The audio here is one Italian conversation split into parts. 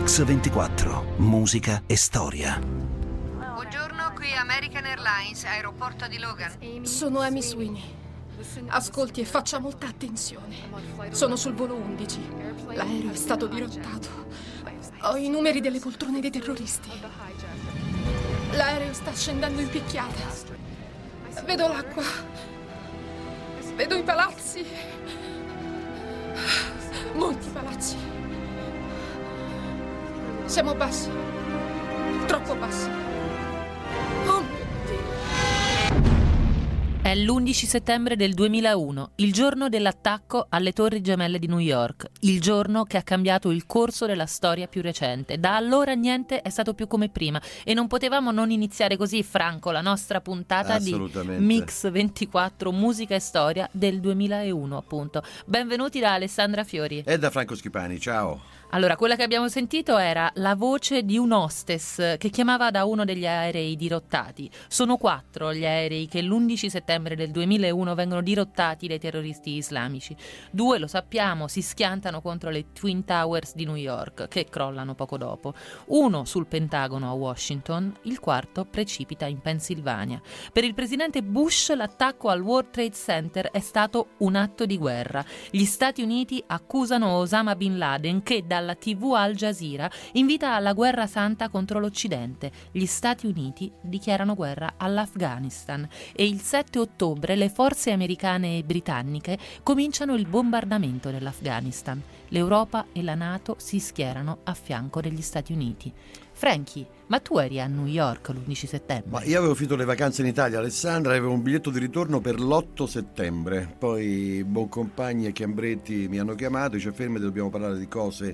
Mix 24, musica e storia. Buongiorno, qui American Airlines, aeroporto di Logan. Sono Amy Sweeney. Ascolti e faccia molta attenzione. Sono sul volo 11. L'aereo è stato dirottato. Ho i numeri delle poltrone dei terroristi. L'aereo sta scendendo in picchiata. Vedo l'acqua. Vedo i palazzi. Molti palazzi. Siamo bassi. Troppo bassi. Oh. È l'11 settembre del 2001, il giorno dell'attacco alle Torri Gemelle di New York, il giorno che ha cambiato il corso della storia più recente. Da allora niente è stato più come prima e non potevamo non iniziare così, Franco, la nostra puntata di. Mix 24 Musica e Storia del 2001, appunto. Benvenuti da Alessandra Fiori. E da Franco Schipani, ciao. Allora, quella che abbiamo sentito era la voce di un hostess che chiamava da uno degli aerei dirottati. Sono quattro gli aerei che l'11 settembre del 2001 vengono dirottati dai terroristi islamici. Due, lo sappiamo, si schiantano contro le Twin Towers di New York, che crollano poco dopo. Uno sul Pentagono a Washington, il quarto precipita in Pennsylvania. Per il presidente Bush l'attacco al World Trade Center è stato un atto di guerra. Gli Stati Uniti accusano Osama Bin Laden che dalla TV Al Jazeera invita alla guerra santa contro l'Occidente. Gli Stati Uniti dichiarano guerra all'Afghanistan e il 7 ottobre le forze americane e britanniche cominciano il bombardamento dell'Afghanistan. L'Europa e la Nato si schierano a fianco degli Stati Uniti. Frankie, ma tu eri a New York l'11 settembre? Ma io avevo finito le vacanze in Italia, Alessandra, avevo un biglietto di ritorno per l'8 settembre. Poi Boncompagni e Chiambretti mi hanno chiamato, dice fermi, dobbiamo parlare di cose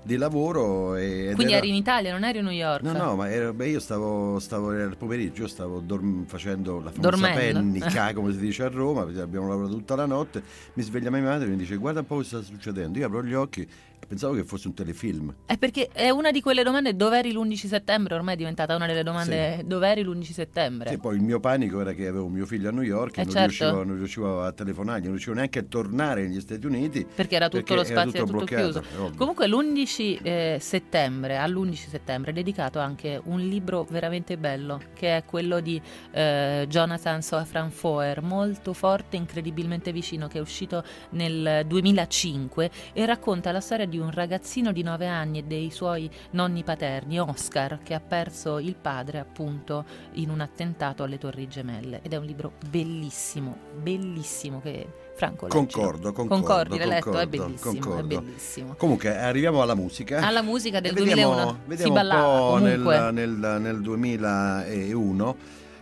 di lavoro. E, Quindi era- eri in Italia, non eri a New York? No, no, ma era- beh, io stavo, stavo il pomeriggio, io stavo dorm- facendo la famosa Dormendo. pennica, come si dice a Roma, perché abbiamo lavorato tutta la notte. Mi sveglia mia madre e mi dice guarda un po' cosa sta succedendo. Io apro gli occhi pensavo che fosse un telefilm. È perché è una di quelle domande dov'eri l'11 settembre, ormai è diventata una delle domande dov'eri l'11 settembre. Sì, poi il mio panico era che avevo mio figlio a New York e Eh, non, certo. riuscivo, non riuscivo a telefonargli, non riuscivo neanche a tornare negli Stati Uniti. Perché era tutto perché lo spazio tutto tutto bloccato, chiuso. Comunque l'11 eh, settembre, all'11 settembre è dedicato anche un libro veramente bello, che è quello di eh, Jonathan Safran Foer, molto forte, incredibilmente vicino, che è uscito nel 2005 e racconta la storia di un ragazzino di 9 anni e dei suoi nonni paterni, Oscar, che ha perso il padre appunto in un attentato alle Torri Gemelle. Ed è un libro bellissimo, bellissimo che Franco. Concordo, concordo. Concordi, l'hai letto? È bellissimo, è bellissimo. Comunque, arriviamo alla musica. Alla musica del vediamo, 2001 vediamo si ballava un po' comunque. nel, nel- nel 2001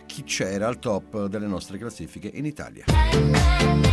chi c'era al top delle nostre classifiche in Italia.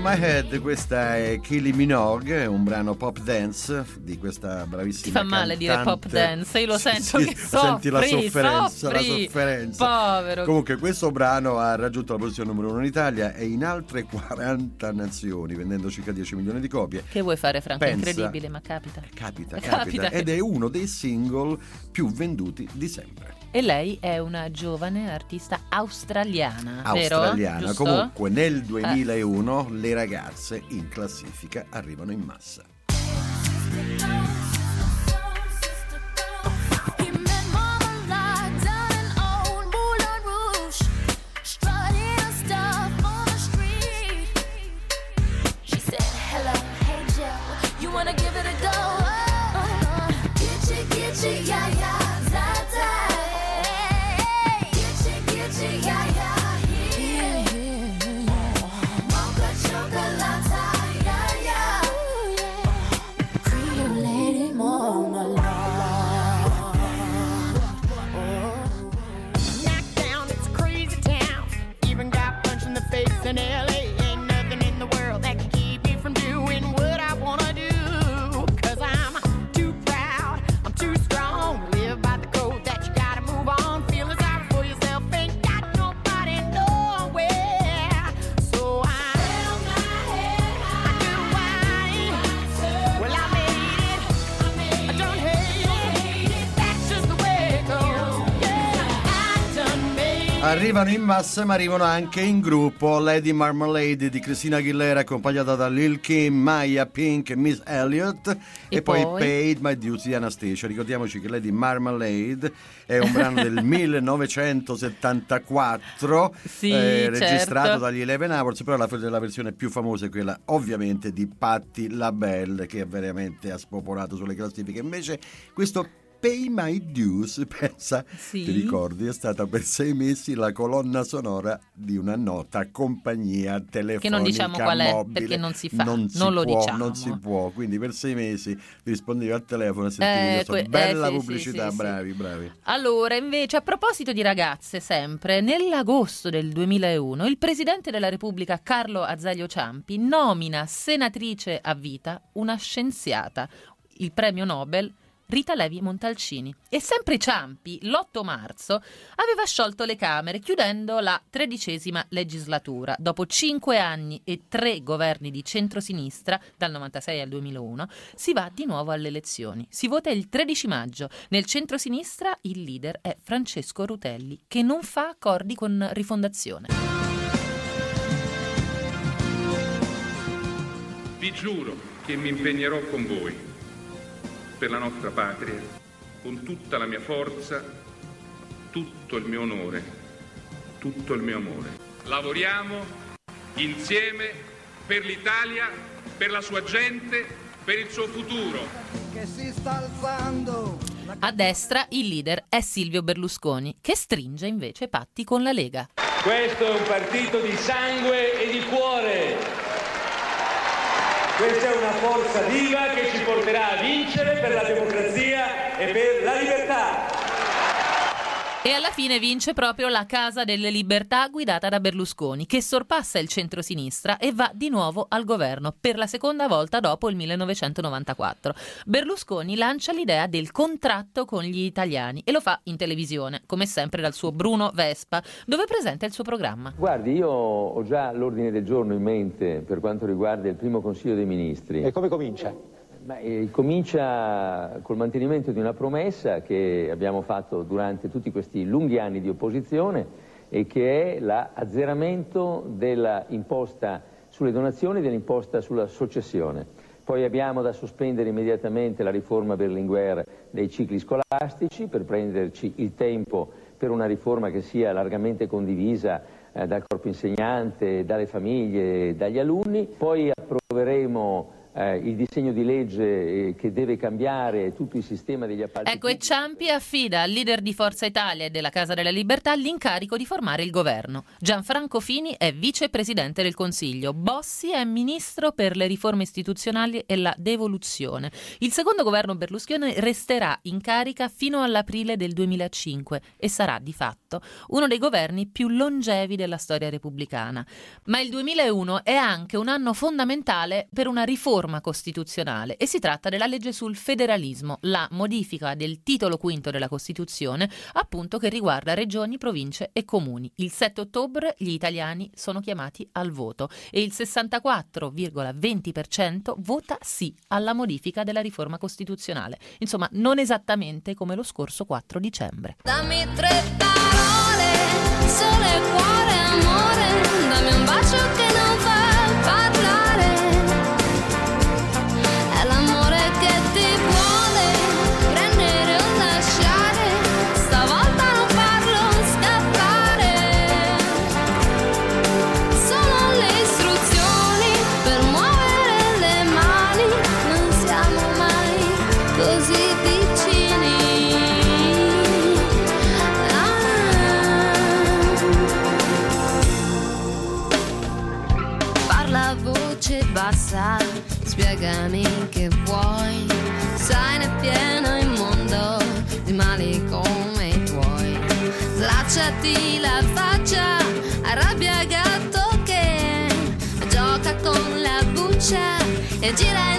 My Head, questa è Kylie Minogue, un brano pop dance di questa bravissima Ti fa male dire cantante. pop dance, io lo Sì, sento sì, che Senti la soffri, sofferenza, la soffri. sofferenza. Povero. Comunque questo brano ha raggiunto la posizione numero uno in Italia e in altre 40 nazioni, vendendo circa 10 milioni di copie. Che vuoi fare Franco? È Pensa- incredibile, ma capita. Capita, Capita. capita, ed è uno dei single più venduti di sempre. E lei è una giovane artista australiana? Australiana. Comunque nel 2001 le ragazze in classifica arrivano in massa. Arrivano in massa ma arrivano anche in gruppo Lady Marmalade di Christina Aguilera accompagnata da Lil Kim, Maya Pink e Miss Elliott e, E poi, poi? Paid My Dues di Anastasia. Ricordiamoci che Lady Marmalade è un brano del 1974 Sì, eh, registrato certo. dagli Eleven Hours, però la, la versione più famosa è quella ovviamente di Patti LaBelle che veramente ha spopolato sulle classifiche. Invece questo Pay My Dues, pensa, Sì. ti ricordi, è stata per sei mesi la colonna sonora di una nota compagnia telefonica Che non diciamo qual è, mobile. perché non si fa, non, si non lo può, diciamo. Non si può, quindi per sei mesi rispondevi al telefono e sentivi Eh, que- bella eh, sì, pubblicità, sì, bravi, bravi. Allora, invece, a proposito di ragazze, sempre, nell'agosto del 2001, il presidente della Repubblica Carlo Azeglio Ciampi nomina senatrice a vita una scienziata, il premio Nobel Rita Levi Montalcini. E sempre Ciampi, l'8 marzo, aveva sciolto le Camere, chiudendo la tredicesima legislatura. Dopo cinque anni e tre governi di centrosinistra, dal 96 al 2001, si va di nuovo alle elezioni. Si vota il 13 maggio. Nel centrosinistra il leader è Francesco Rutelli, che non fa accordi con Rifondazione. Vi giuro che mi impegnerò con voi per la nostra patria, con tutta la mia forza, tutto il mio onore, tutto il mio amore. Lavoriamo insieme per l'Italia, per la sua gente, per il suo futuro. che si sta alzando. A destra il leader è Silvio Berlusconi, che stringe invece patti con la Lega. Questo è un partito di sangue e di cuore. Questa è una forza vincere per la democrazia e per la libertà. E alla fine vince proprio la Casa delle Libertà guidata da Berlusconi, che sorpassa il centrosinistra e va di nuovo al governo per la seconda volta dopo il 1994. Berlusconi lancia l'idea del contratto con gli italiani e lo fa in televisione, come sempre dal suo Bruno Vespa, dove presenta il suo programma. Guardi, io ho già l'ordine del giorno in mente per quanto riguarda il primo Consiglio dei Ministri. E come comincia? Ma, eh, comincia col mantenimento di una promessa che abbiamo fatto durante tutti questi lunghi anni di opposizione e che è l'azzeramento della imposta sulle donazioni e dell'imposta sulla successione. Poi abbiamo da sospendere immediatamente la riforma Berlinguer dei cicli scolastici per prenderci il tempo per una riforma che sia largamente condivisa eh, dal corpo insegnante, dalle famiglie, dagli alunni. Poi approveremo eh, il disegno di legge eh, che deve cambiare tutto il sistema degli appalti. Ecco, e Ciampi affida al leader di Forza Italia e della Casa della Libertà l'incarico di formare il governo. Gianfranco Fini è vicepresidente del Consiglio, Bossi è ministro per le riforme istituzionali e la devoluzione. Il secondo governo Berlusconi resterà in carica fino all'aprile del 2005 e sarà di fatto uno dei governi più longevi della storia repubblicana. Ma il 2001 è anche un anno fondamentale per una riforma costituzionale e si tratta della legge sul federalismo, la modifica del titolo quinto della Costituzione, appunto che riguarda regioni, province e comuni. Il 7 ottobre gli italiani sono chiamati al voto e il 64,20% vota sì alla modifica della riforma costituzionale. Insomma, non esattamente come lo scorso 4 dicembre. Dammi tre parole, sole, cuore, amore, dammi un bacio che non fa e gira in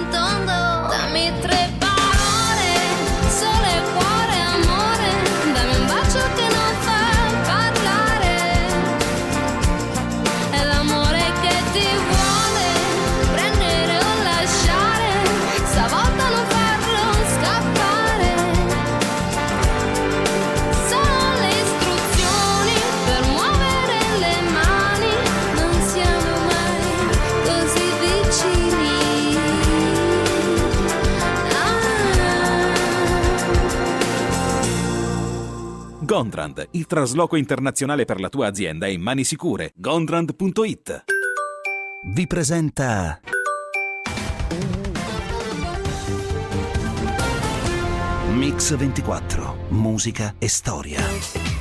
Gondrand, il trasloco internazionale per la tua azienda è in mani sicure. Gondrand.it Vi presenta Mix 24, musica e storia.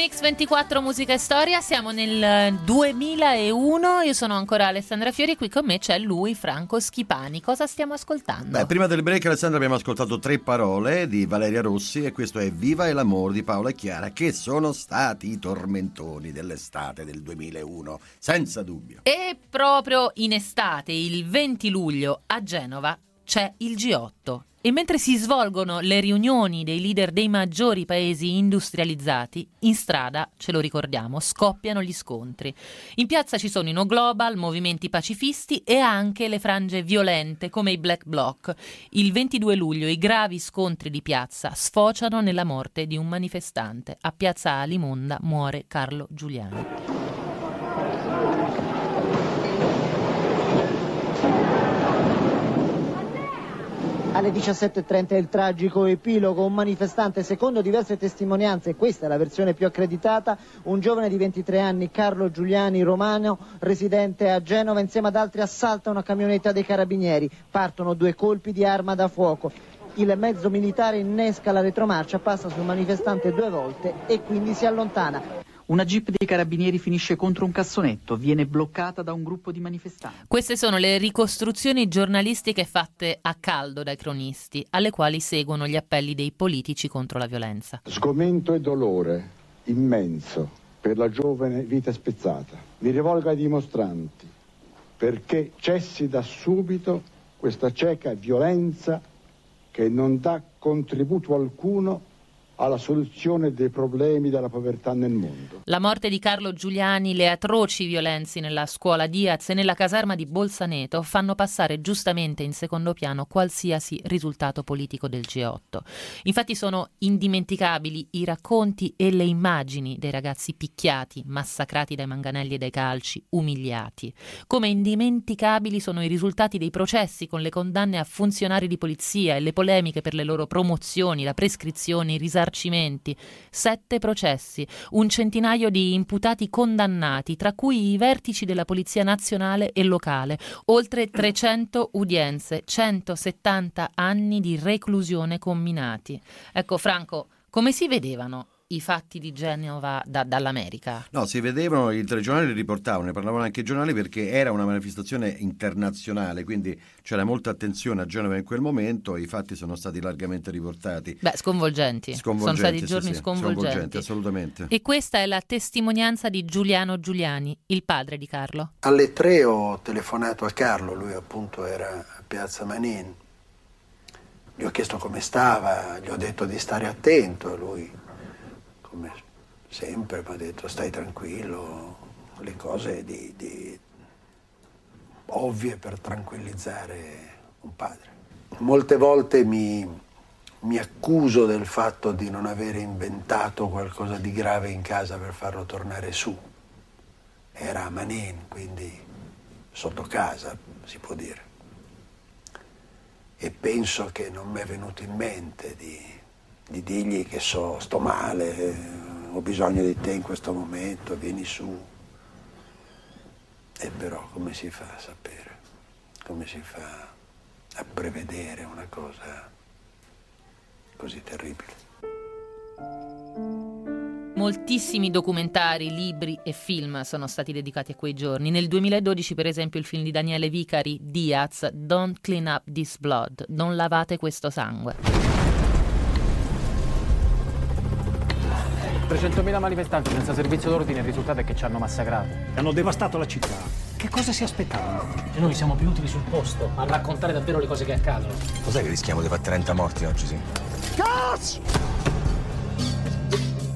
Mix 24 Musica e Storia, siamo nel 2001, io sono ancora Alessandra Fiori, qui con me c'è lui, Franco Schipani. Cosa stiamo ascoltando? Beh, prima del break, Alessandra, abbiamo ascoltato tre parole di Valeria Rossi e questo è Viva e l'amore di Paola e Chiara, che sono stati i tormentoni dell'estate del 2001, senza dubbio. E proprio in estate, il 20 luglio, a Genova, c'è il G8. E mentre si svolgono le riunioni dei leader dei maggiori paesi industrializzati, in strada, ce lo ricordiamo, scoppiano gli scontri. In piazza ci sono i No Global, movimenti pacifisti e anche le frange violente come i Black Bloc. Il 22 luglio i gravi scontri di piazza sfociano nella morte di un manifestante. A piazza Alimonda muore Carlo Giuliani. Alle 17.30 il tragico epilogo, un manifestante, secondo diverse testimonianze, questa è la versione più accreditata, un giovane di 23 anni, Carlo Giuliani, romano, residente a Genova, insieme ad altri assalta una camionetta dei carabinieri. Partono due colpi di arma da fuoco. Il mezzo militare innesca la retromarcia, passa sul manifestante due volte e quindi si allontana. Una jeep dei carabinieri finisce contro un cassonetto, viene bloccata da un gruppo di manifestanti. Queste sono le ricostruzioni giornalistiche fatte a caldo dai cronisti, alle quali seguono gli appelli dei politici contro la violenza. Sgomento e dolore immenso per la giovane vita spezzata. Mi rivolgo ai dimostranti perché cessi da subito questa cieca violenza che non dà contributo alcuno alla soluzione dei problemi della povertà nel mondo. La morte di Carlo Giuliani, le atroci violenze nella scuola Diaz e nella caserma di Bolzaneto fanno passare giustamente in secondo piano qualsiasi risultato politico del G8. Infatti sono indimenticabili i racconti e le immagini dei ragazzi picchiati, massacrati dai manganelli e dai calci, umiliati. Come indimenticabili sono i risultati dei processi con le condanne a funzionari di polizia e le polemiche per le loro promozioni, la prescrizione, i risarcimenti risarcimenti, sette processi, un centinaio di imputati condannati, tra cui i vertici della Polizia Nazionale e locale, oltre 300 udienze, 170 anni di reclusione comminati. Ecco Franco, come si vedevano i fatti di Genova da, dall'America? No, si vedevano, i telegiornali li riportavano, ne parlavano anche i giornali perché era una manifestazione internazionale, quindi c'era molta attenzione a Genova in quel momento, i fatti sono stati largamente riportati. Beh, sconvolgenti. Sconvolgenti, sono stati sì, giorni sì, sconvolgenti. sconvolgenti, assolutamente. E questa è la testimonianza di Giuliano Giuliani, il padre di Carlo. Alle tre ho telefonato a Carlo, lui appunto era a Piazza Manin. Gli ho chiesto come stava, gli ho detto di stare attento, lui come sempre mi ha detto stai tranquillo, le cose di, di ovvie per tranquillizzare un padre. Molte volte mi, mi accuso del fatto di non avere inventato qualcosa di grave in casa per farlo tornare su. Era a Manin, quindi sotto casa, si può dire. E penso che non mi è venuto in mente di, di dirgli che so, sto male, ho bisogno di te in questo momento, vieni su. E però come si fa a sapere? Come si fa a prevedere una cosa così terribile? Moltissimi documentari, libri e film sono stati dedicati a quei giorni. Nel 2012, per esempio, il film di Daniele Vicari, Diaz, Don't Clean Up This Blood, Non lavate questo sangue. 300.000 manifestanti senza servizio d'ordine, il risultato è che ci hanno massacrato. Hanno devastato la città. Che cosa si aspettavano? E noi siamo più utili sul posto a raccontare davvero le cose che accadono. Cos'è che rischiamo di fare 30 morti oggi, sì? Cazzo!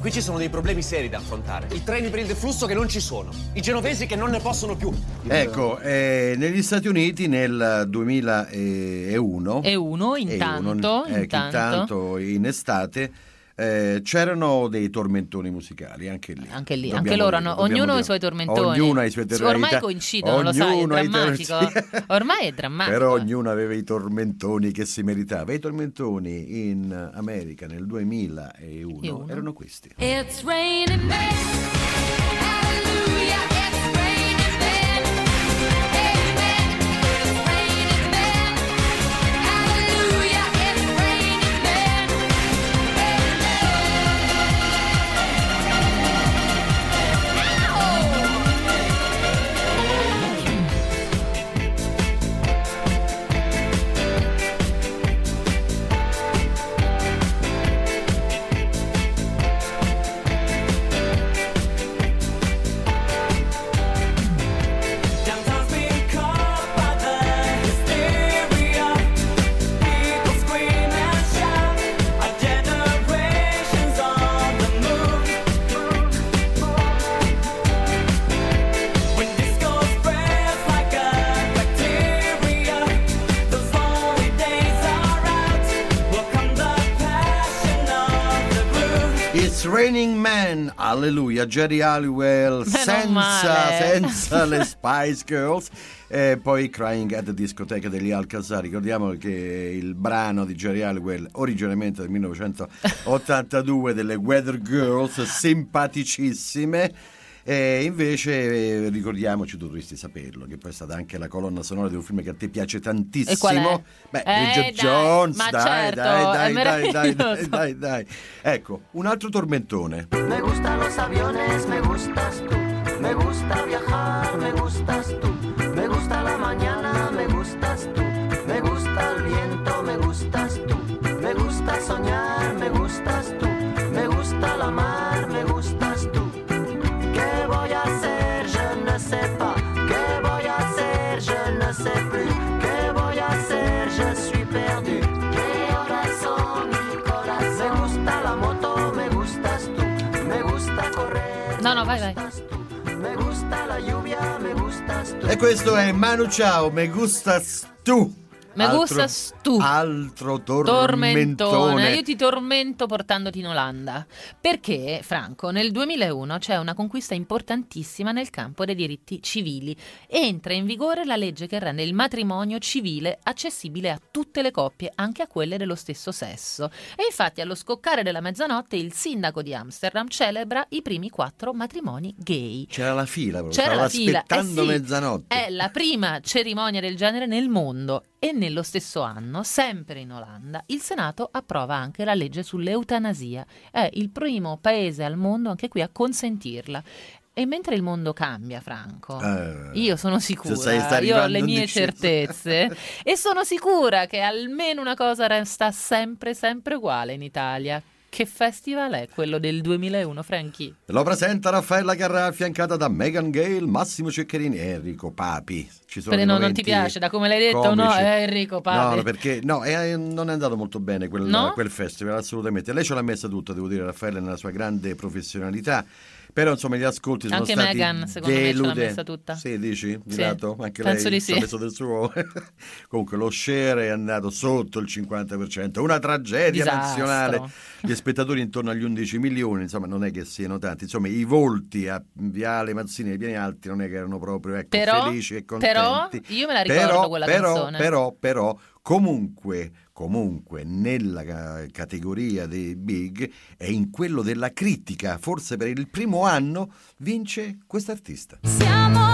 Qui ci sono dei problemi seri da affrontare. I treni per il deflusso che non ci sono. I genovesi che non ne possono più. Ecco, eh, negli Stati Uniti nel 2001... E uno, intanto, e uno, ecco, intanto. intanto in estate Eh, c'erano dei tormentoni musicali anche lì. Anche lì, anche loro hanno, ognuno ha i suoi tormentoni. Ognuno ha i suoi tormentoni. Ormai coincidono, lo sai, è drammatico. Ormai è drammatico. Però ognuno aveva i tormentoni che si meritava. I tormentoni in America nel 2001 E uno. erano questi. It's raining men. Jerry Halliwell senza, senza le Spice Girls e poi Crying at the Discoteca degli Alcazar. Ricordiamo che il brano di Jerry Halliwell, originariamente del 1982, delle Weather Girls, simpaticissime. E invece eh, ricordiamoci, tu dovresti saperlo, che poi è stata anche la colonna sonora di un film che a te piace tantissimo. Beh, Eh, Bridget dai, Jones, ma dai, certo, dai, dai, dai, dai, dai, dai, dai. Ecco, un altro tormentone. Me gustan los aviones, me gustas tú. Me gusta viajar, tú. E questo è Manu Ciao, Me Gustas Altro- gustas tu. Altro Tormentone, tormentone. io ti tormento portandoti in Olanda. Perché, Franco, nel 2001 c'è una conquista importantissima nel campo dei diritti civili. Entra in vigore la legge che rende il matrimonio civile accessibile a tutte le coppie, anche a quelle dello stesso sesso. E infatti, allo scoccare della mezzanotte, il sindaco di Amsterdam celebra i primi quattro matrimoni gay. C'era la fila, proprio, C'era stavo la fila, eh aspettando sì, mezzanotte. È la prima cerimonia del genere nel mondo e nello stesso anno, sempre in Olanda, il Senato approva anche la legge sull'eutanasia. È il primo paese al mondo anche qui a consentirla. E mentre il mondo cambia, Franco, Eh, io sono sicura, io ho le mie certezze e sono sicura che almeno una cosa resta sempre, sempre uguale in Italia. Che festival è quello del 2001, Franchi? Lo presenta Raffaella Carrà affiancata da Megan Gale, Massimo Ceccherini e Enrico Papi. Ci sono no, non ti piace, da come l'hai detto, no? comici. Eh, Enrico Papi. No, perché no, eh, non è andato molto bene quel, No? quel festival, assolutamente. Lei ce l'ha messa tutta, devo dire, Raffaella, nella sua grande professionalità. Però insomma gli ascolti sono Anche stati Meghan, secondo me, ce l'ha deludenti. messa tutta. Sì, dici? Di Sì, lato? Anche penso lei di ci ha sì. messo del suo. Comunque lo share è andato sotto il 50%, una tragedia Disastro. nazionale. Gli spettatori intorno agli 11 milioni, insomma, non è che siano tanti. Insomma, i volti a Viale Mazzini e Piani Alti non è che erano proprio ecco, Però- felici e contenti. però io me la ricordo Però- quella però, canzone. Però, però, comunque, comunque, nella ca- categoria dei big e in quello della critica, forse per il primo anno, vince quest'artista. Siamo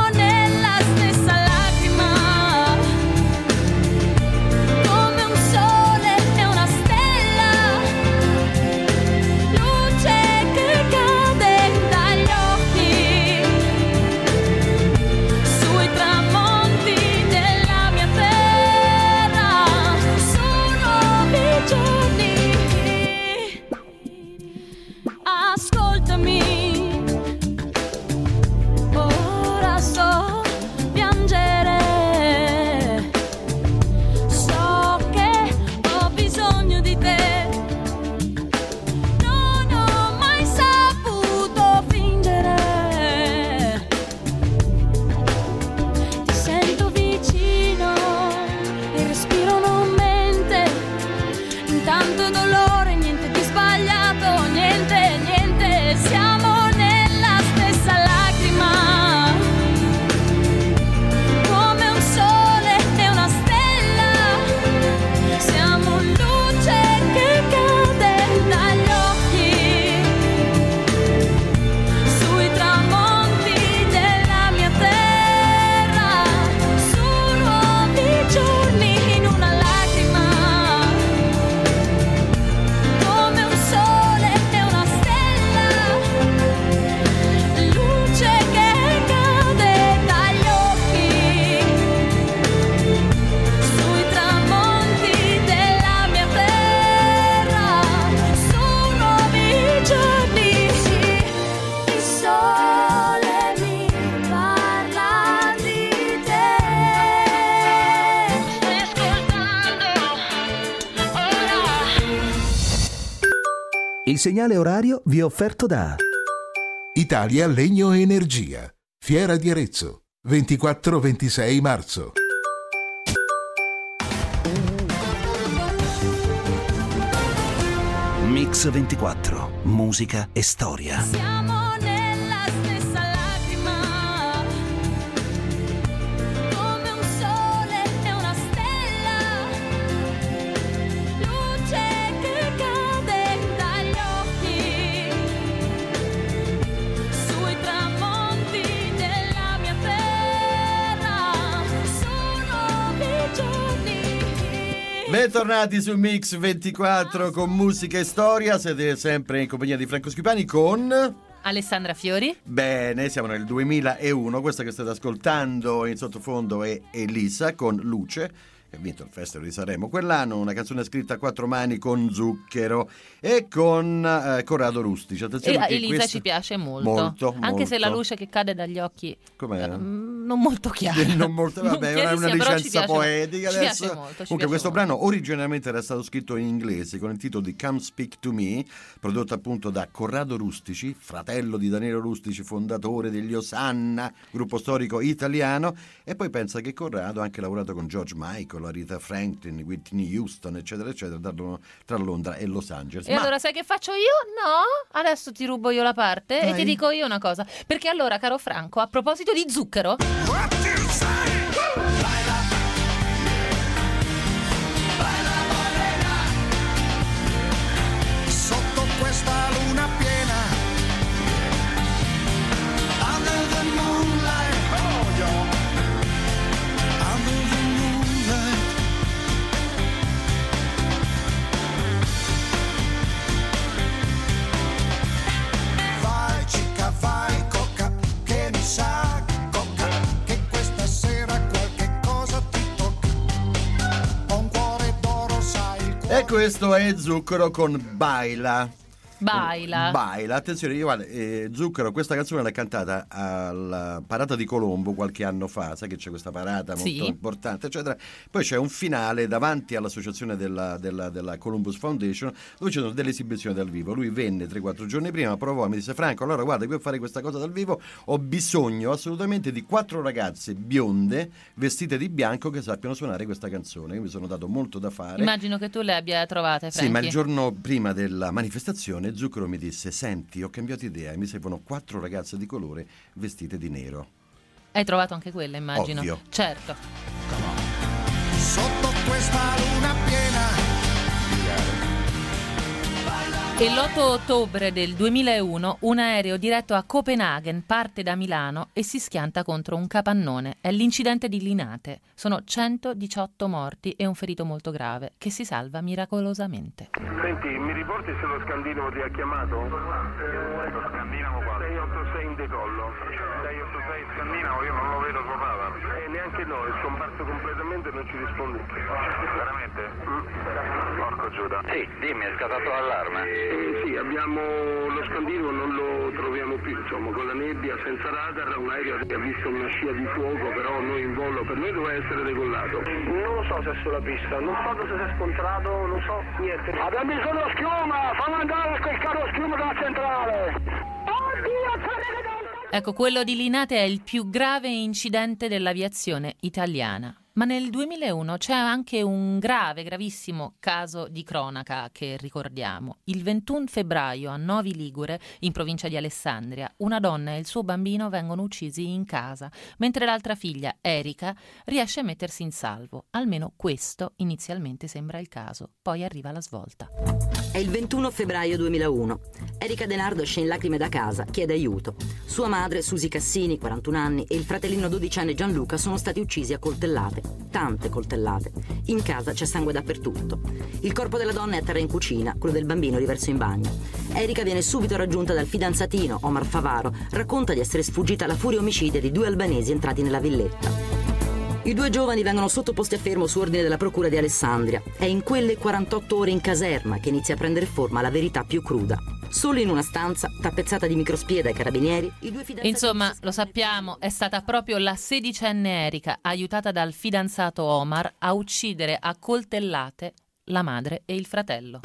Il segnale orario vi è offerto da Italia Legno e Energia. Fiera di Arezzo. 24-26 marzo. Mix 24. Musica e storia. Siamo Bentornati su Mix 24 con musica e storia, siete sempre in compagnia di Franco Schipani con... Alessandra Fiori. Bene, siamo nel 2001, questa che state ascoltando in sottofondo è Elisa con Luce, che ha vinto il Festival di Sanremo quell'anno, una canzone scritta a quattro mani con Zucchero e con eh, Corrado Rustici. E Attenzione che Elisa ci piace molto. Molto, Anche se la molto. luce che cade dagli occhi Com'è? mm, non molto chiara. Non molto, Non vabbè, è una, licenza poetica ci adesso. piace molto, Comunque, questo molto. brano originariamente era stato scritto in inglese con il titolo di Come Speak to Me, prodotto appunto da Corrado Rustici, fratello di Danilo Rustici, fondatore degli Osanna, gruppo storico italiano. E poi pensa che Corrado ha anche lavorato con George Michael, Rita Franklin, Whitney Houston, eccetera, eccetera, tra, tra Londra e Los Angeles. E Ma- allora sai che faccio io? No, adesso ti rubo io la parte e Dai. ti dico io una cosa. Perché allora, caro Franco, a proposito di zucchero, Sotto questo è Zucchero con Baila. Baila. Baila, attenzione, io guarda, eh, Zucchero, questa canzone l'ha cantata alla parata di Colombo qualche anno fa, sai che c'è questa parata molto Sì. importante, eccetera. Poi c'è un finale davanti all'associazione della, della- della Columbus Foundation dove ci sono delle esibizioni dal vivo. Lui venne 3-4 giorni prima, provò e mi disse Franco, allora guarda, per fare questa cosa dal vivo ho bisogno assolutamente di quattro ragazze bionde vestite di bianco che sappiano suonare questa canzone. Io mi sono dato molto da fare. Immagino che tu le abbia trovate, Franchi. Sì, ma il giorno prima della manifestazione Zucchero mi disse: Senti, ho cambiato idea e mi servono quattro ragazze di colore vestite di nero. Hai trovato anche quella, immagino. Ovvio. Certo. Sotto questa luna piena E l'8 ottobre del 2001 un aereo diretto a Copenaghen parte da Milano e si schianta contro un capannone. È l'incidente di Linate. Sono 118 morti e un ferito molto grave che si salva miracolosamente. Senti, mi riporti se lo Scandinavo ti ha chiamato? Lo Scandinavo quale? 686 in decollo. 686 Scandinavo, io non lo vedo suo padre. Eh, neanche no, è scomparso completamente e non ci risponde più. Veramente? Porco Giuda. Sì, dimmi, è scattato l'allarme. Eh, sì, abbiamo lo Scandinavo, non lo troviamo più, insomma, con la nebbia, senza radar, un aereo che ha visto una scia di fuoco, però noi in volo, per noi doveva essere decollato. Non lo so se è sulla pista, non so se si è scontrato, non so niente. Abbiamo bisogno di schiuma, fammi andare quel carro schiuma dalla centrale. Ecco, quello di Linate è il più grave incidente dell'aviazione italiana. Ma nel 2001 c'è anche un grave, gravissimo caso di cronaca che ricordiamo. Il 21 febbraio a Novi Ligure, in provincia di Alessandria, una donna e il suo bambino vengono uccisi in casa, mentre l'altra figlia, Erika, riesce a mettersi in salvo. Almeno questo inizialmente sembra il caso, poi arriva la svolta. È il 21 febbraio 2001. Erika Denardo esce in lacrime da casa, chiede aiuto. Sua madre, Susi Cassini, 41 anni, e il fratellino 12enne Gianluca sono stati uccisi a coltellate. Tante coltellate. In casa c'è sangue dappertutto. Il corpo della donna è a terra in cucina, quello del bambino riverso in bagno. Erika viene subito raggiunta dal fidanzatino, Omar Favaro. Racconta di essere sfuggita alla furia omicida di due albanesi entrati nella villetta. I due giovani vengono sottoposti a fermo su ordine della Procura di Alessandria. È in quelle 48 ore in caserma che inizia a prendere forma la verità più cruda. Solo in una stanza, tappezzata di microspie dai carabinieri, i due fidanzati... Insomma, lo sappiamo, è stata proprio la sedicenne Erika, aiutata dal fidanzato Omar, a uccidere a coltellate la madre e il fratello.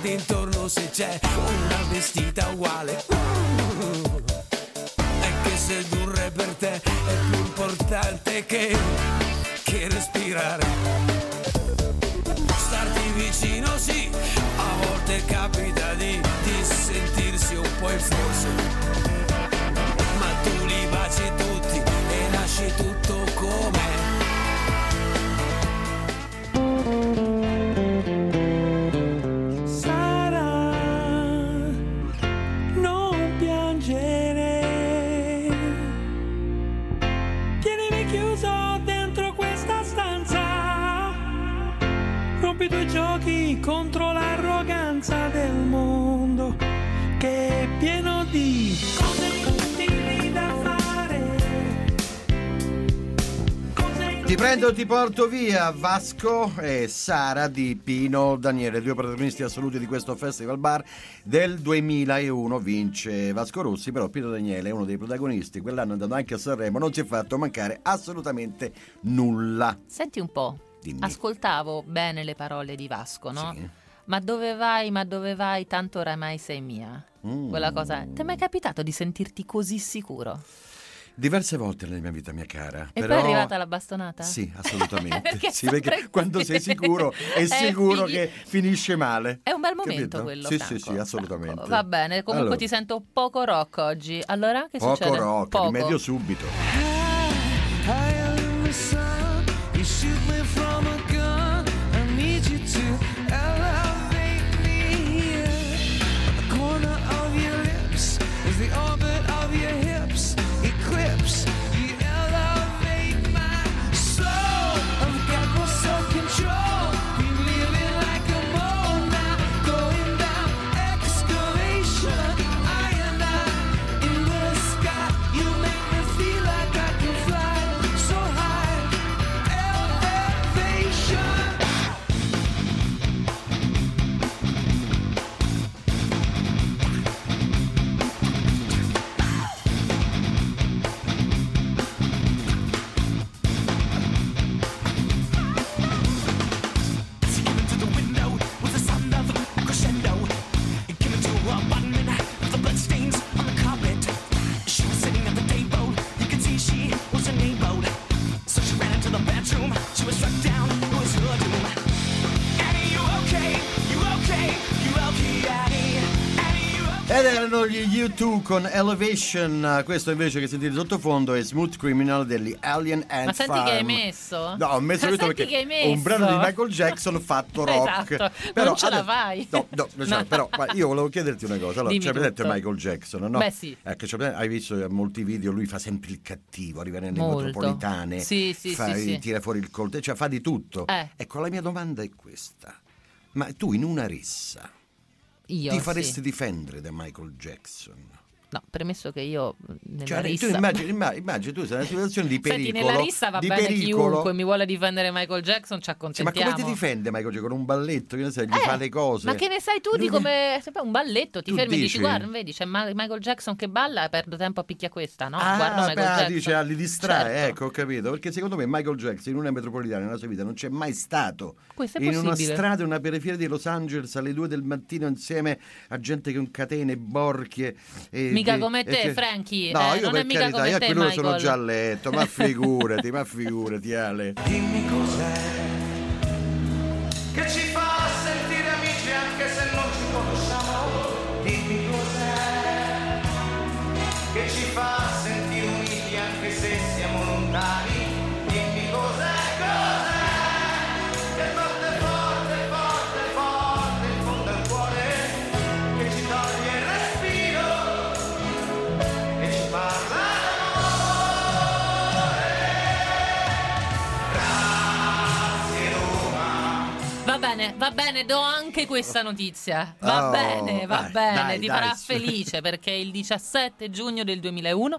Guardi intorno se c'è una vestita uguale. Uh, è che sedurre per te è più importante che, che respirare. Starti vicino sì, a volte capita di, di sentirsi un po' in forse. Rompi i tuoi giochi contro l'arroganza del mondo che è pieno di cose inutili da fare. Ti prendo, ti porto via Vasco e Sara di Pino Daniele, due protagonisti assoluti di questo Festival Bar del 2001. Vince Vasco Rossi, però Pino Daniele è uno dei protagonisti. Quell'anno è andato anche a Sanremo, non si è fatto mancare assolutamente nulla. Senti un po', Dimmi. ascoltavo bene le parole di Vasco, no? Ma dove vai, ma dove vai, tanto oramai sei mia. Mm. Quella cosa, ti è mai capitato di sentirti così sicuro? Diverse volte nella mia vita, mia cara. E però... poi è arrivata la bastonata? Sì, assolutamente. Perché sì, perché quando sei sicuro è Eh, sicuro figli- che finisce male. È un bel momento Capito? quello, Sì, Franco. sì, sì, assolutamente. Va bene, comunque Allora, ti sento poco rock oggi. Allora che Poco succede? rock, Poco. rimedio subito. U2 con Elevation, questo invece che sentite sottofondo è Smooth Criminal degli Alien Ant Ma senti Farm. che hai messo? No, ho messo Ma questo perché che è un messo? brano di Michael Jackson fatto rock. Esatto, Però non ce la adesso- fai. No, no, no, cioè, però io volevo chiederti una cosa. Allora, Dimmi c'è presente. Michael Jackson, no? Beh, sì. C'è presente- hai visto molti video, lui fa sempre il cattivo, arriva nelle Molto. metropolitane, Sì, sì, fa- sì. tira fuori il coltello, cioè fa di tutto. Eh. Ecco, la mia domanda è questa. Ma tu in una rissa Io ti sì. faresti difendere da Michael Jackson? No, premesso che io nella Cioè, rissa... tu immagini, imma- immagini, tu sei in una situazione di pericolo. Senti, nella rissa va bene pericolo. chiunque mi vuole difendere Michael Jackson, ci Sì, ma accontentiamo. come ti difende Michael Jackson? Con un balletto, che ne sai, gli Eh, fa le cose. Ma che ne sai tu di come un balletto? Ti Tu fermi e dici? Guarda, vedi, c'è Michael Jackson che balla, perdo tempo a picchia questa, no? Ah, Guarda Michael beh, Jackson. dice, ah, li distrae, Certo. ecco, ho capito. Perché secondo me Michael Jackson in una metropolitana nella sua vita non c'è mai stato. Questo è in una possibile. strada, in una periferia di Los Angeles alle due del mattino insieme a gente con catene, borchie. E, Mica come te, che- Frankie, No, eh, io non per è mica carità, come io a te, quello sono già a letto, ma figurati, ma figurati, Ale. Dimmi cos'è bene, va bene, do anche questa notizia. Va Oh, bene, va dai, bene, dai, ti dai, farà felice perché il 17 giugno del 2001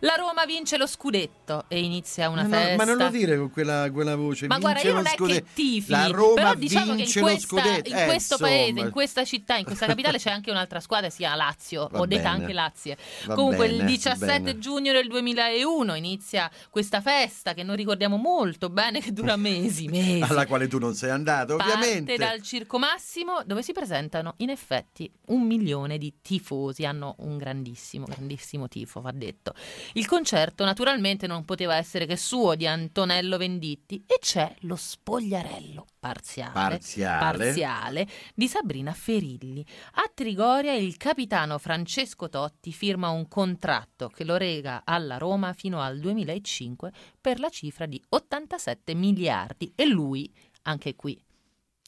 la Roma vince lo scudetto e inizia una Ma, no, festa. ma non lo dire con quella, quella voce. Ma guarda, vince io lo non è scudetto. che tifi, La Roma però diciamo che vince in, lo questa, scudetto. in Eh, questo insomma. paese, in questa città, in questa capitale c'è anche un'altra squadra, sia Lazio, Va ho detto bene. anche Lazio. Va Comunque bene, il va 17 bene. giugno del 2001 inizia questa festa che noi ricordiamo molto bene, che dura mesi, mesi. Alla quale tu non sei andato, ovviamente. Dirette dal Circo Massimo, dove si presentano in effetti un milione di tifosi. Hanno un grandissimo, grandissimo tifo, va detto. Il concerto naturalmente non poteva essere che suo di Antonello Venditti e c'è lo spogliarello parziale, Parziale. parziale di Sabrina Ferilli. A Trigoria il capitano Francesco Totti firma un contratto che lo rega alla Roma fino al 2005 per la cifra di 87 miliardi e lui, anche qui,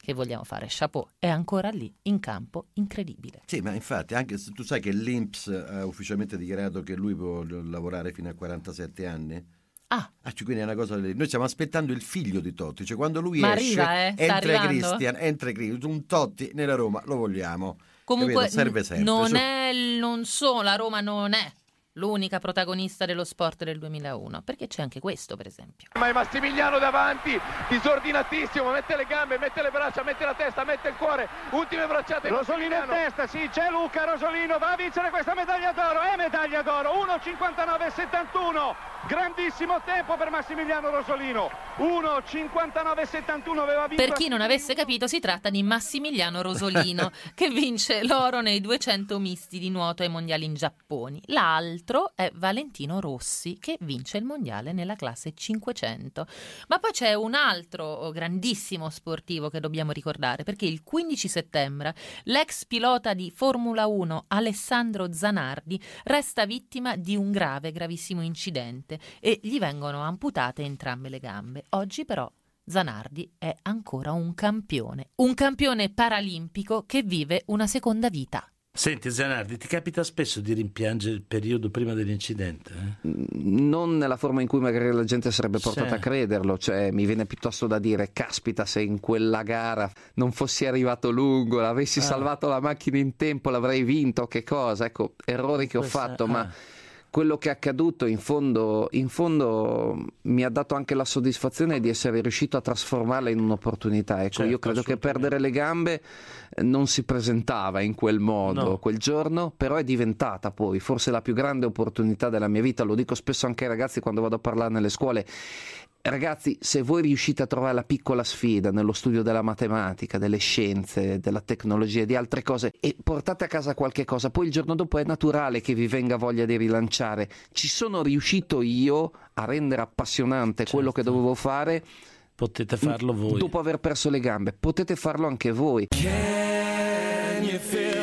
che vogliamo fare, chapeau, è ancora lì in campo, incredibile. Sì, ma infatti, anche se tu sai che l'Inps ha ufficialmente dichiarato che lui può lavorare fino a 47 anni. Ah. cioè, quindi è una cosa. Noi stiamo aspettando il figlio di Totti. Cioè, quando lui Ma esce, arriva, eh? Entra? Christian, entra Christian, un Totti nella Roma, lo vogliamo. Comunque Capito? serve sempre. non è non solo la Roma non è l'unica protagonista dello sport del 2001, perché c'è anche questo, per esempio. Ma è Massimiliano davanti, disordinatissimo, mette le gambe, mette le braccia, mette la testa, mette il cuore, ultime bracciate. Rosolino in testa, sì, c'è Luca Rosolino, va a vincere questa medaglia d'oro, è medaglia d'oro, 1.59.71, grandissimo tempo per Massimiliano Rosolino, 1.59.71 aveva vinto. Per chi non avesse capito, si tratta di Massimiliano Rosolino, che vince l'oro nei 200 misti di nuoto ai mondiali in Giappone. L'altro è Valentino Rossi, che vince il mondiale nella classe 500. Ma poi c'è un altro grandissimo sportivo che dobbiamo ricordare, perché il 15 settembre l'ex pilota di Formula 1 Alessandro Zanardi resta vittima di un grave, gravissimo incidente e gli vengono amputate entrambe le gambe. Oggi però Zanardi è ancora un campione, un campione paralimpico che vive una seconda vita. Senti Zanardi, ti capita spesso di rimpiangere il periodo prima dell'incidente? eh? non nella forma in cui magari la gente sarebbe portata Sì. a crederlo, cioè mi viene piuttosto da dire, caspita, se in quella gara non fossi arrivato lungo, avessi Ah. salvato la macchina in tempo, l'avrei vinto, che cosa? Ecco, errori che ho Questa- fatto, ah. ma quello che è accaduto in fondo, in fondo mi ha dato anche la soddisfazione di essere riuscito a trasformarla in un'opportunità. Ecco, Certo, io credo che perdere le gambe eh, non si presentava in quel modo No. quel giorno, però è diventata poi forse la più grande opportunità della mia vita. Lo dico spesso anche ai ragazzi quando vado a parlare nelle scuole. Ragazzi, se voi riuscite a trovare la piccola sfida nello studio della matematica, delle scienze, della tecnologia e di altre cose e portate a casa qualche cosa, poi il giorno dopo è naturale che vi venga voglia di rilanciare. Ci sono riuscito io a rendere appassionante quello che dovevo fare. Potete farlo voi. Dopo aver perso le gambe, potete farlo anche voi. Can you feel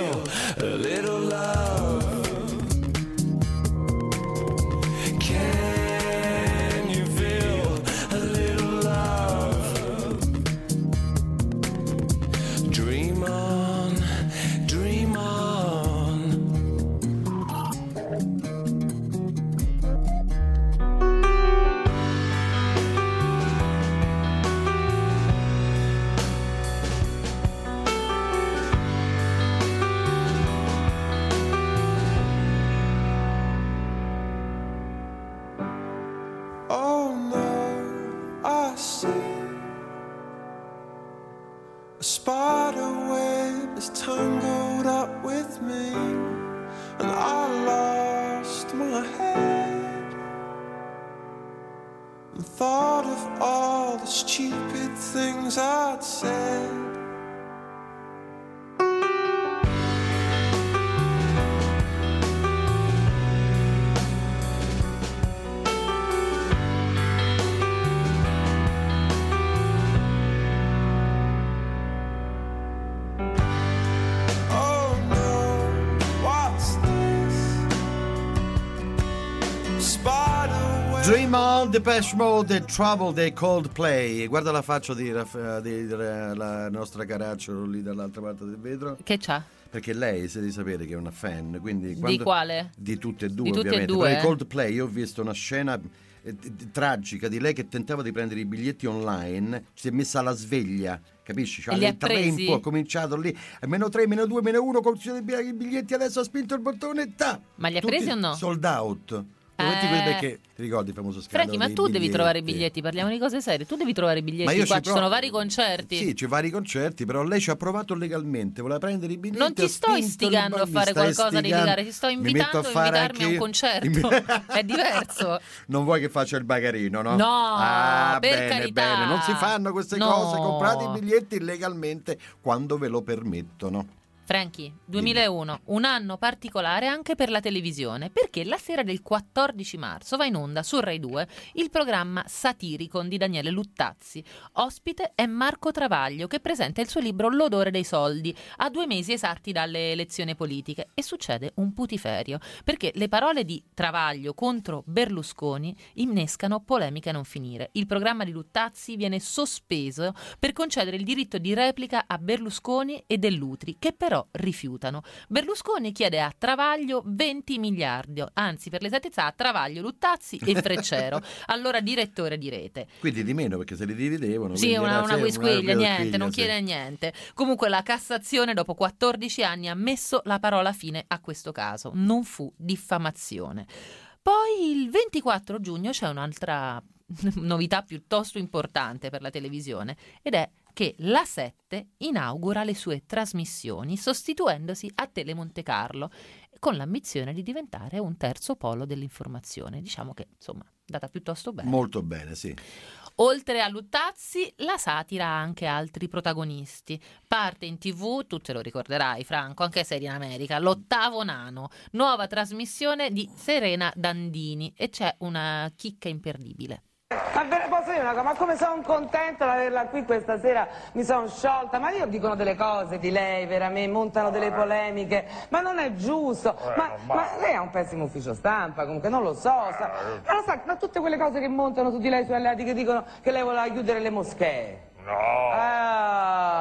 Depeche Mode Trouble dei Coldplay. Guarda la faccia di, Raff- di- di- la nostra Caracciolo lì dall'altra parte del vetro. Che c'ha? Perché lei si di sapere che è una fan. Quindi quando- quale? Di tutte e due, Di tutte e due, Però eh. Coldplay, io ho visto una scena eh, tragica di lei che tentava di prendere i biglietti online, si è messa alla sveglia. Capisci? Cioè, alle ha tre presi? in po', ha cominciato lì a meno 3, meno 2, meno 1, con i biglietti adesso ha spinto il bottone e ta! Ma li ha Tutti presi o no? Sold out. Momenti Eh. perché ti ricordi il famoso scandalo Franchi, ma tu devi biglietti? trovare i biglietti, parliamo di cose serie. Tu devi trovare i biglietti. Qua ci ci sono vari concerti. Sì, c'è vari concerti, però lei ci ha provato legalmente, voleva prendere i biglietti. Non ti sto istigando a fare qualcosa di illegale, ti sto invitando a fare invitarmi a un anche- concerto. È diverso. Non vuoi che faccia il bagarino, no? No, ah, per bene, carità. bene. Non si fanno queste No. cose, comprate i biglietti illegalmente quando ve lo permettono. Franchi, 2001, un anno particolare anche per la televisione, perché la sera del 14 marzo va in onda su Rai 2 il programma Satiricon di Daniele Luttazzi. Ospite è Marco Travaglio che presenta il suo libro L'odore dei soldi, a due mesi esatti dalle elezioni politiche. E succede un putiferio, perché le parole di Travaglio contro Berlusconi innescano polemiche a non finire. Il programma di Luttazzi viene sospeso per concedere il diritto di replica a Berlusconi e Dell'Utri, che però rifiutano. Berlusconi chiede a Travaglio 20 miliardi, anzi per l'esattezza a Travaglio, Luttazzi e Freccero, allora direttore di rete. Quindi di meno perché se li dividevano. Sì, una, una sempre quisquiglia, niente, non sì. chiede niente. Comunque la Cassazione dopo 14 anni ha messo la parola fine a questo caso. Non fu diffamazione. Poi il 24 giugno c'è un'altra novità piuttosto importante per la televisione ed è che la 7 inaugura le sue trasmissioni sostituendosi a Tele Monte Carlo con l'ambizione di diventare un terzo polo dell'informazione. Diciamo che insomma, data piuttosto bene. Molto bene, sì. Oltre a Luttazzi, la satira ha anche altri protagonisti. Parte in tv, tu te lo ricorderai Franco, anche se eri in America, l'ottavo nano, nuova trasmissione di Serena Dandini e c'è una chicca imperdibile. Ma ve ne posso dire una cosa, ma come sono contenta di averla qui questa sera, mi sono sciolta, ma io dicono delle cose di lei, veramente, montano delle polemiche, ma non è giusto, ma, ma lei ha un pessimo ufficio stampa, comunque non lo so, sa, ma lo sa, ma tutte quelle cose che montano su di lei, sui alleati che dicono che lei voleva chiudere le moschee. No,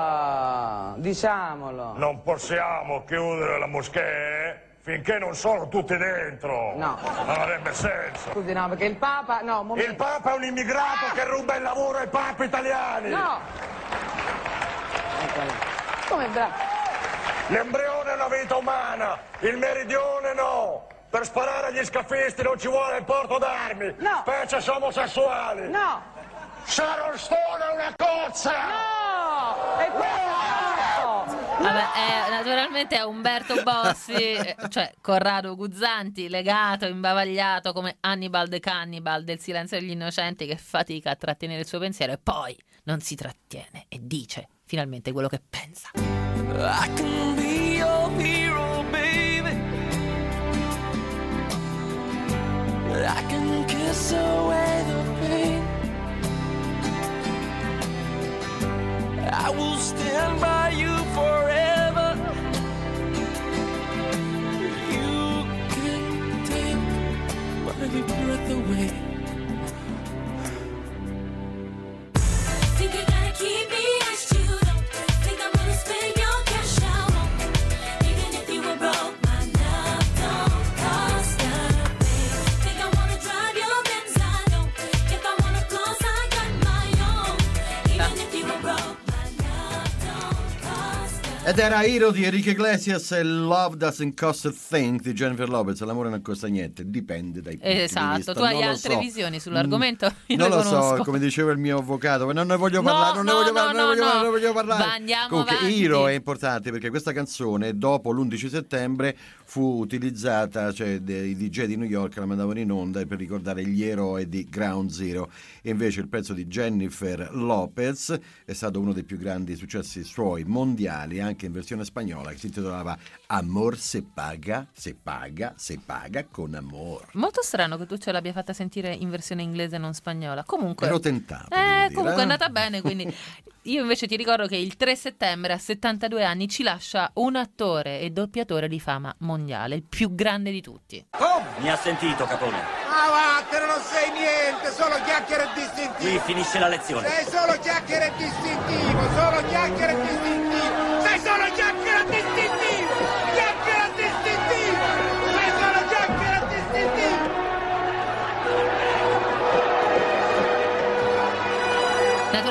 Ah, diciamolo. non possiamo chiudere la moschea finché non sono tutti dentro. No. Non avrebbe senso. Scusi, no, perché il Papa, no, momento. Il Papa è un immigrato che ruba il lavoro ai papi italiani. No! Come bravo? L'embrione è una vita umana, il meridione no. Per sparare agli scafisti non ci vuole il porto d'armi. No. Specie sono omosessuali. No! Sharon Stone è una cozza! No! E questo Vabbè, eh, naturalmente è Umberto Bossi, eh, cioè Corrado Guzzanti, legato, imbavagliato come Hannibal the Cannibal del Silenzio degli Innocenti che fatica a trattenere il suo pensiero e poi non si trattiene e dice finalmente quello che pensa. I can be your hero, baby. I can kiss away I will stand by you forever. You can take my breath away. Think you gotta keep me Ed era Hero di Enrique Iglesias e Love Doesn't Cost a Thing di Jennifer Lopez. L'amore non costa niente, dipende dai punti di Esatto, vista. tu hai Non lo altre so. visioni sull'argomento? Io Non lo conosco. so, come diceva il mio avvocato, ma non ne voglio No, parlare, non ne no, voglio no, parlare, non ne no, voglio parlare, no. non ne voglio parlare. Ma andiamo Comunque, avanti. Hero è importante perché questa canzone dopo l'11 settembre fu utilizzata, cioè dei DJ di New York la mandavano in onda per ricordare gli eroi di Ground Zero. E invece il pezzo di Jennifer Lopez è stato uno dei più grandi successi suoi mondiali, anche in versione spagnola, che si intitolava Amor se paga, se paga, se paga con amor. Molto strano che tu ce l'abbia fatta sentire in versione inglese e non spagnola. Comunque, Ero tentato. eh, devo dire, comunque è eh. andata bene. Quindi, io invece ti ricordo che il 3 settembre, a 72 anni, ci lascia un attore e doppiatore di fama mondiale, il più grande di tutti. Mi ha sentito, Capone. Ah, vattene, non sei niente, solo chiacchiere e distintivo. Qui finisce la lezione. Sei solo chiacchiere e distintivo, solo chiacchiere e distintivo. Sei solo chiacchiere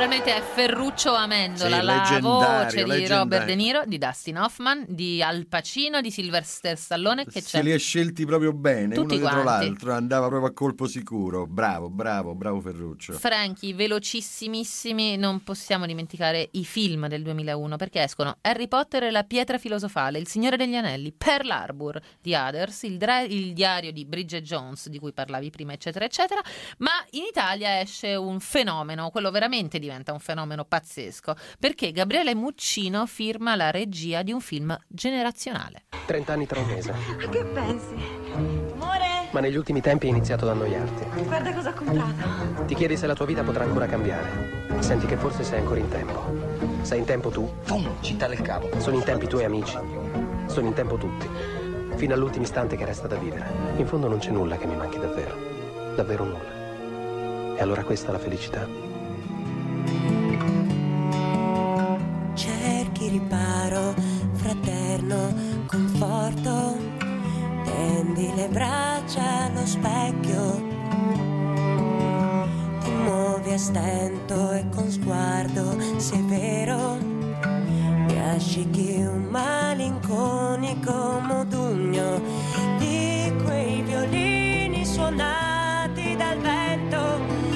Naturalmente è Ferruccio Amendola, Sì, la voce di. Robert De Niro, di Dustin Hoffman, di Al Pacino, di Sylvester Stallone che Se c'è. li ha scelti proprio bene, Tutti uno dietro quanti. l'altro, andava proprio a colpo sicuro. Bravo, bravo, bravo Ferruccio. Franchi, velocissimissimi, non possiamo dimenticare i film del 2001 perché escono Harry Potter e la pietra filosofale, Il Signore degli Anelli, Pearl Harbor di Others, il, dra- il diario di Bridget Jones di cui parlavi prima, eccetera, eccetera. Ma in Italia esce un fenomeno, quello veramente diventa un fenomeno pazzesco perché Gabriele Muccino firma la regia di un film generazionale. 30 anni tra un mese. Che pensi? Amore, Ma negli ultimi tempi hai iniziato ad annoiarti. guarda cosa ho comprato. Ti chiedi se la tua vita potrà ancora cambiare. Senti che forse sei ancora in tempo. Sei in tempo tu? Pum, città del capo. Sono in tempo i tuoi amici. Sono in tempo tutti. Fino all'ultimo istante che resta da vivere. In fondo non c'è nulla che mi manchi davvero. Davvero nulla. E allora questa è la felicità. severo. Ya llegué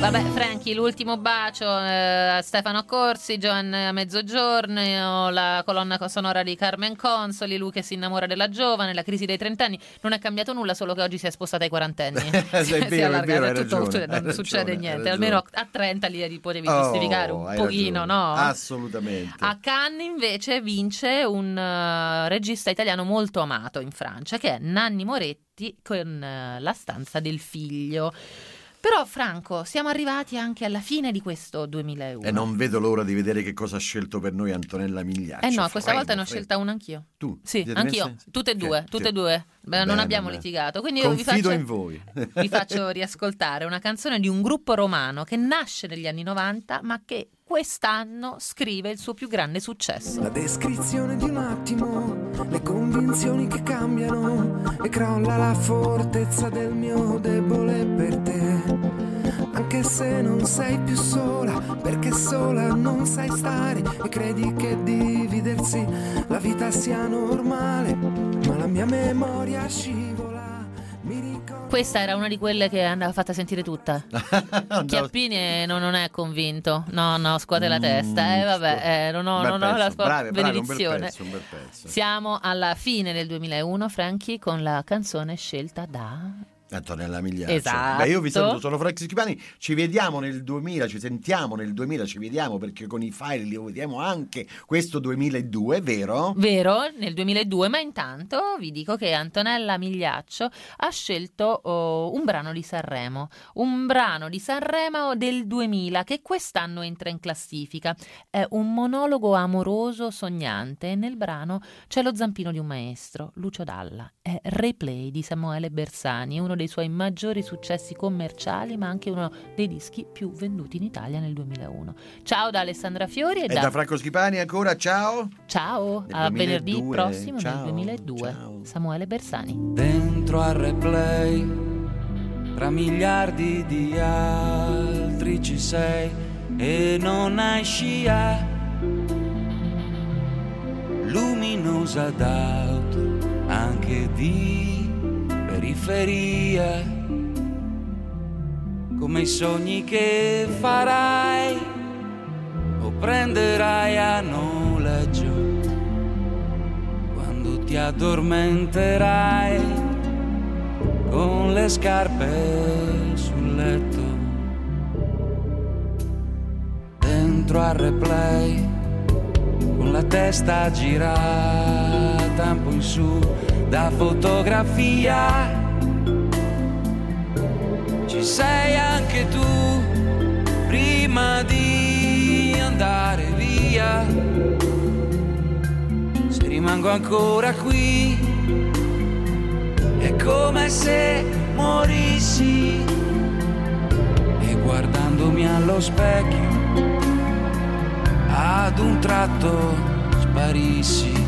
Vabbè, Franchi, l'ultimo bacio eh, a Stefano Corsi, Joan a mezzogiorno, la colonna sonora di Carmen Consoli, lui che si innamora della giovane, la crisi dei trent'anni. Non è cambiato nulla, solo che oggi si è spostata ai quarantenni. È Si- si è allargata, hai tutto- ragione, non hai succede ragione, niente. Almeno a 30 li potevi Oh, giustificare un pochino, ragione. no? Assolutamente. A Cannes invece vince un eh, regista italiano molto amato in Francia che è Nanni Moretti con eh, La stanza del figlio. Però Franco, siamo arrivati anche alla fine di questo 2001. E non vedo l'ora di vedere che cosa ha scelto per noi Antonella Migliaccio. Eh no, questa Freddo, volta ne ho scelta una anch'io. Tu? Sì, anch'io, tutte e due, tutte e due. Beh, non abbiamo bene. litigato. Quindi io vi Confido faccio, in voi. vi faccio riascoltare una canzone di un gruppo romano che nasce negli anni 90 ma che quest'anno scrive il suo più grande successo. La descrizione di un attimo, le convinzioni che cambiano e crolla la fortezza del mio debole per te. Anche se non sei più sola, perché sola non sai stare e credi che dividersi la vita sia normale, ma la mia memoria scivola. Mi ricordo Questa era una di quelle che andava fatta sentire tutta. Chiappini non, non è convinto. No, no, scuote la testa. Eh, vabbè, eh, non ho, non ho la sua bravi, bravi, un bel benedizione. pezzo, un bel pezzo. Siamo alla fine del 2001, Franchi, con la canzone scelta da... Antonella Migliaccio. Esatto. Beh, io vi saluto, sono Frank Schipani. Ci vediamo nel 2000, ci sentiamo nel 2000, ci vediamo perché con i file li vediamo anche questo 2002, vero? Vero, nel 2002, ma intanto vi dico che Antonella Migliaccio ha scelto oh, un brano di Sanremo, un brano di Sanremo del 2000 che quest'anno entra in classifica. È un monologo amoroso sognante e nel brano c'è lo zampino di un maestro, Lucio Dalla. È Replay di Samuele Bersani, uno dei suoi maggiori successi commerciali, ma anche uno dei dischi più venduti in Italia nel 2001. Ciao da Alessandra Fiori e, E da Franco Schipani ancora, ciao. Ciao, Nel a venerdì 2002, prossimo ciao, nel 2002. Samuele Bersani. Dentro al replay, tra miliardi di altri ci sei e non hai scia. Luminosa d'auto, anche di periferia. Come i sogni che farai o prenderai a noleggio quando ti addormenterai con le scarpe sul letto dentro al replay con la testa girata un po' in su da fotografia. Ci sei anche tu prima di andare via. Se rimango ancora qui è come se morissi. E guardandomi allo specchio ad un tratto sparissi